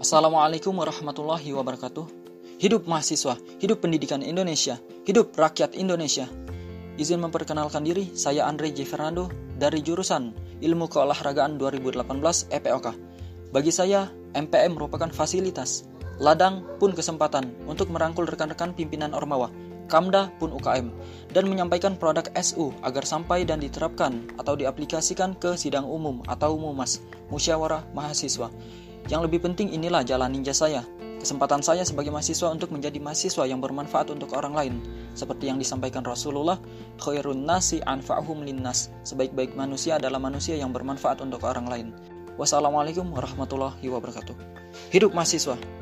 Assalamualaikum warahmatullahi wabarakatuh. Hidup mahasiswa, hidup pendidikan Indonesia, hidup rakyat Indonesia. Izin memperkenalkan diri, saya Andre J. Fernando dari jurusan Ilmu Keolahragaan 2018 EPOK. Bagi saya, MPM merupakan fasilitas, ladang pun kesempatan untuk merangkul rekan-rekan pimpinan Ormawa, Kamda pun UKM, dan menyampaikan produk SU agar sampai dan diterapkan atau diaplikasikan ke sidang umum atau mumas, musyawarah mahasiswa yang lebih penting inilah jalan ninja saya. Kesempatan saya sebagai mahasiswa untuk menjadi mahasiswa yang bermanfaat untuk orang lain. Seperti yang disampaikan Rasulullah, khairun nasi anfa'hum linnas. Sebaik-baik manusia adalah manusia yang bermanfaat untuk orang lain. Wassalamualaikum warahmatullahi wabarakatuh. Hidup mahasiswa.